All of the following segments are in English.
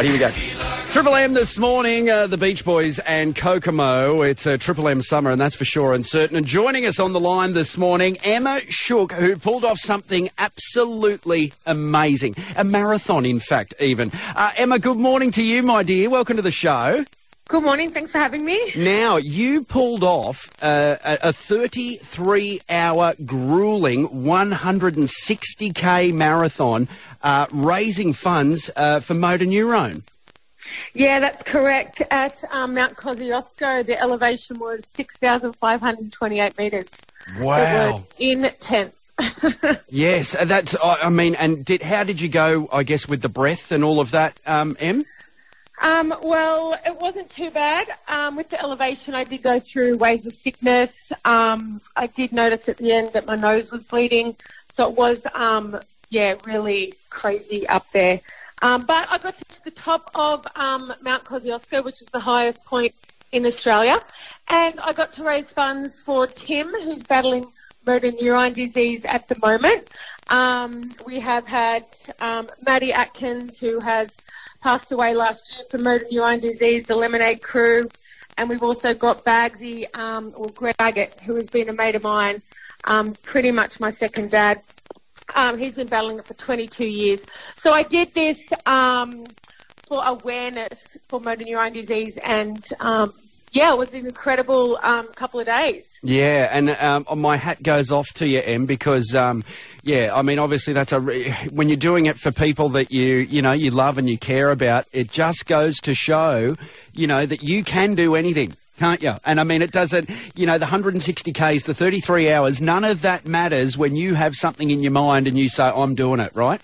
Right, here we go. Triple M this morning, uh, the Beach Boys and Kokomo. It's a Triple M summer, and that's for sure and certain. And joining us on the line this morning, Emma Schuch, who pulled off something absolutely amazing. A marathon, in fact, even. Uh, Emma, good morning to you, my dear. Welcome to the show. Good morning. Thanks for having me. Now, you pulled off uh, a 33 hour grueling 160k marathon uh, raising funds uh, for motor neurone. Yeah, that's correct. At um, Mount Kosciuszko, the elevation was 6,528 metres. Wow. intense. yes, that's, I mean, and did, how did you go, I guess, with the breath and all of that, um, Em? Um, well, it wasn't too bad. Um, with the elevation, I did go through waves of sickness. Um, I did notice at the end that my nose was bleeding. So it was, um, yeah, really crazy up there. Um, but I got to the top of um, Mount Kosciuszko, which is the highest point in Australia. And I got to raise funds for Tim, who's battling motor neurone disease at the moment. we have had Maddie Atkins, who has passed away last year from motor neurone disease, the Lemonade crew. And we've also got Bagsy, um, or Greg Baggett, who has been a mate of mine, um, pretty much my second dad. Um, he's been battling it for 22 years. So I did this um, for awareness for motor neurone disease and um, yeah, it was an incredible um, couple of days. Yeah, and um, my hat goes off to you, Em, because um, yeah, I mean, obviously that's a re- when you're doing it for people that you you know you love and you care about. It just goes to show, you know, that you can do anything. Can't you? And I mean, it doesn't, you know, the 160 Ks, the 33 hours, none of that matters when you have something in your mind and you say, I'm doing it, right?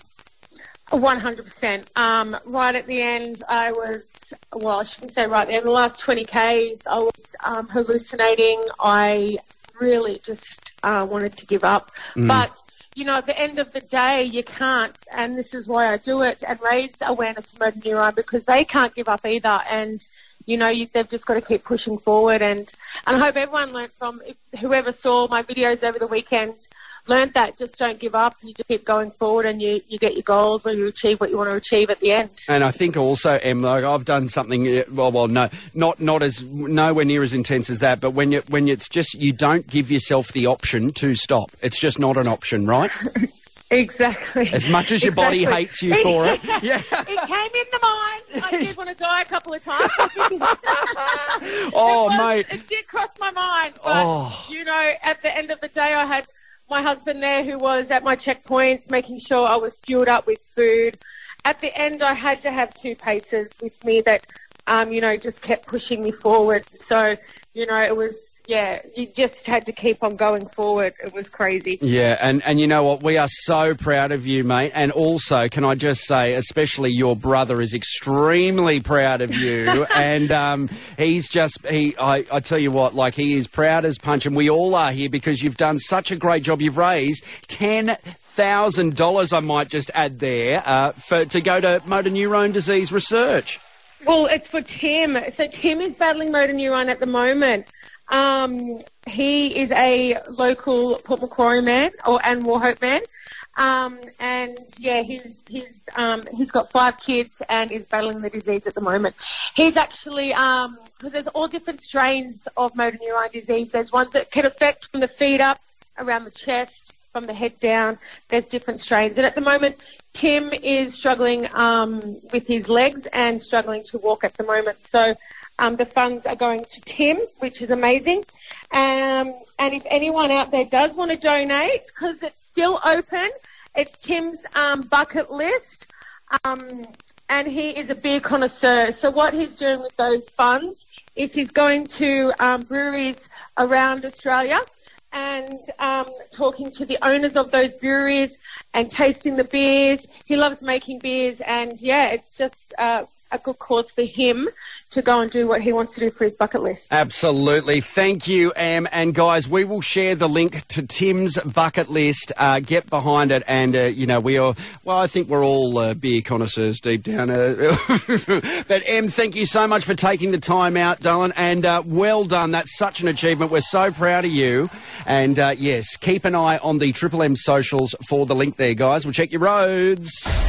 100%. Um, right at the end, I was well, I shouldn't say right there, in the last 20 Ks, I was um, hallucinating. I really just uh, wanted to give up. Mm. But, you know, at the end of the day, you can't, and this is why I do it, and raise awareness of motor neurone because they can't give up either. And, you know, you, they've just got to keep pushing forward. And, and I hope everyone learned from whoever saw my videos over the weekend learned that just don't give up. You just keep going forward, and you, you get your goals or you achieve what you want to achieve at the end. And I think also, Em, like I've done something. Well, well, no, not not as nowhere near as intense as that. But when you when it's just you don't give yourself the option to stop. It's just not an option, right? Exactly. As much as your exactly. body hates you for it. Yeah. It came in the mind. I did want to die a couple of times. oh, was, mate. It did cross my mind. But, oh. you know, at the end of the day, I had my husband there who was at my checkpoints, making sure I was fueled up with food. At the end, I had to have two paces with me that, um, you know, just kept pushing me forward. So, you know, it was yeah, you just had to keep on going forward. It was crazy. Yeah, and, and you know what? We are so proud of you, mate. And also, can I just say, especially your brother is extremely proud of you. and um, he's just, he, I, I tell you what, like he is proud as punch. And we all are here because you've done such a great job. You've raised 10 thousand dollars. I might just add there uh, for to go to motor neurone disease research. Well, it's for Tim. So Tim is battling motor neurone at the moment. Um, he is a local Port Macquarie man or and Wauchope man. Um, and yeah, he's he's um, he's got five kids and is battling the disease at the moment. He's actually because um, there's all different strains of motor neurone disease. There's ones that can affect from the feet up, around the chest, from the head down. There's different strains, and at the moment, Tim is struggling um, with his legs and struggling to walk at the moment. So um, the funds are going to Tim, which is amazing. Um, and if anyone out there does want to donate, because it's still open, it's Tim's um, bucket list. Um, and he is a beer connoisseur. So what he's doing with those funds is he's going to um, breweries around Australia and um, talking to the owners of those breweries and tasting the beers. He loves making beers, and yeah, it's just uh, a good cause for him to go and do what he wants to do for his bucket list. Absolutely. Thank you, Am. And guys, we will share the link to Tim's bucket list. Uh, get behind it. And, uh, you know, we are, well, I think we're all uh, beer connoisseurs deep down. Uh, but, Em, thank you so much for taking the time out, darling. And uh, well done. That's such an achievement. We're so proud of you. And, uh, yes, keep an eye on the Triple M socials for the link there, guys. We'll check your roads.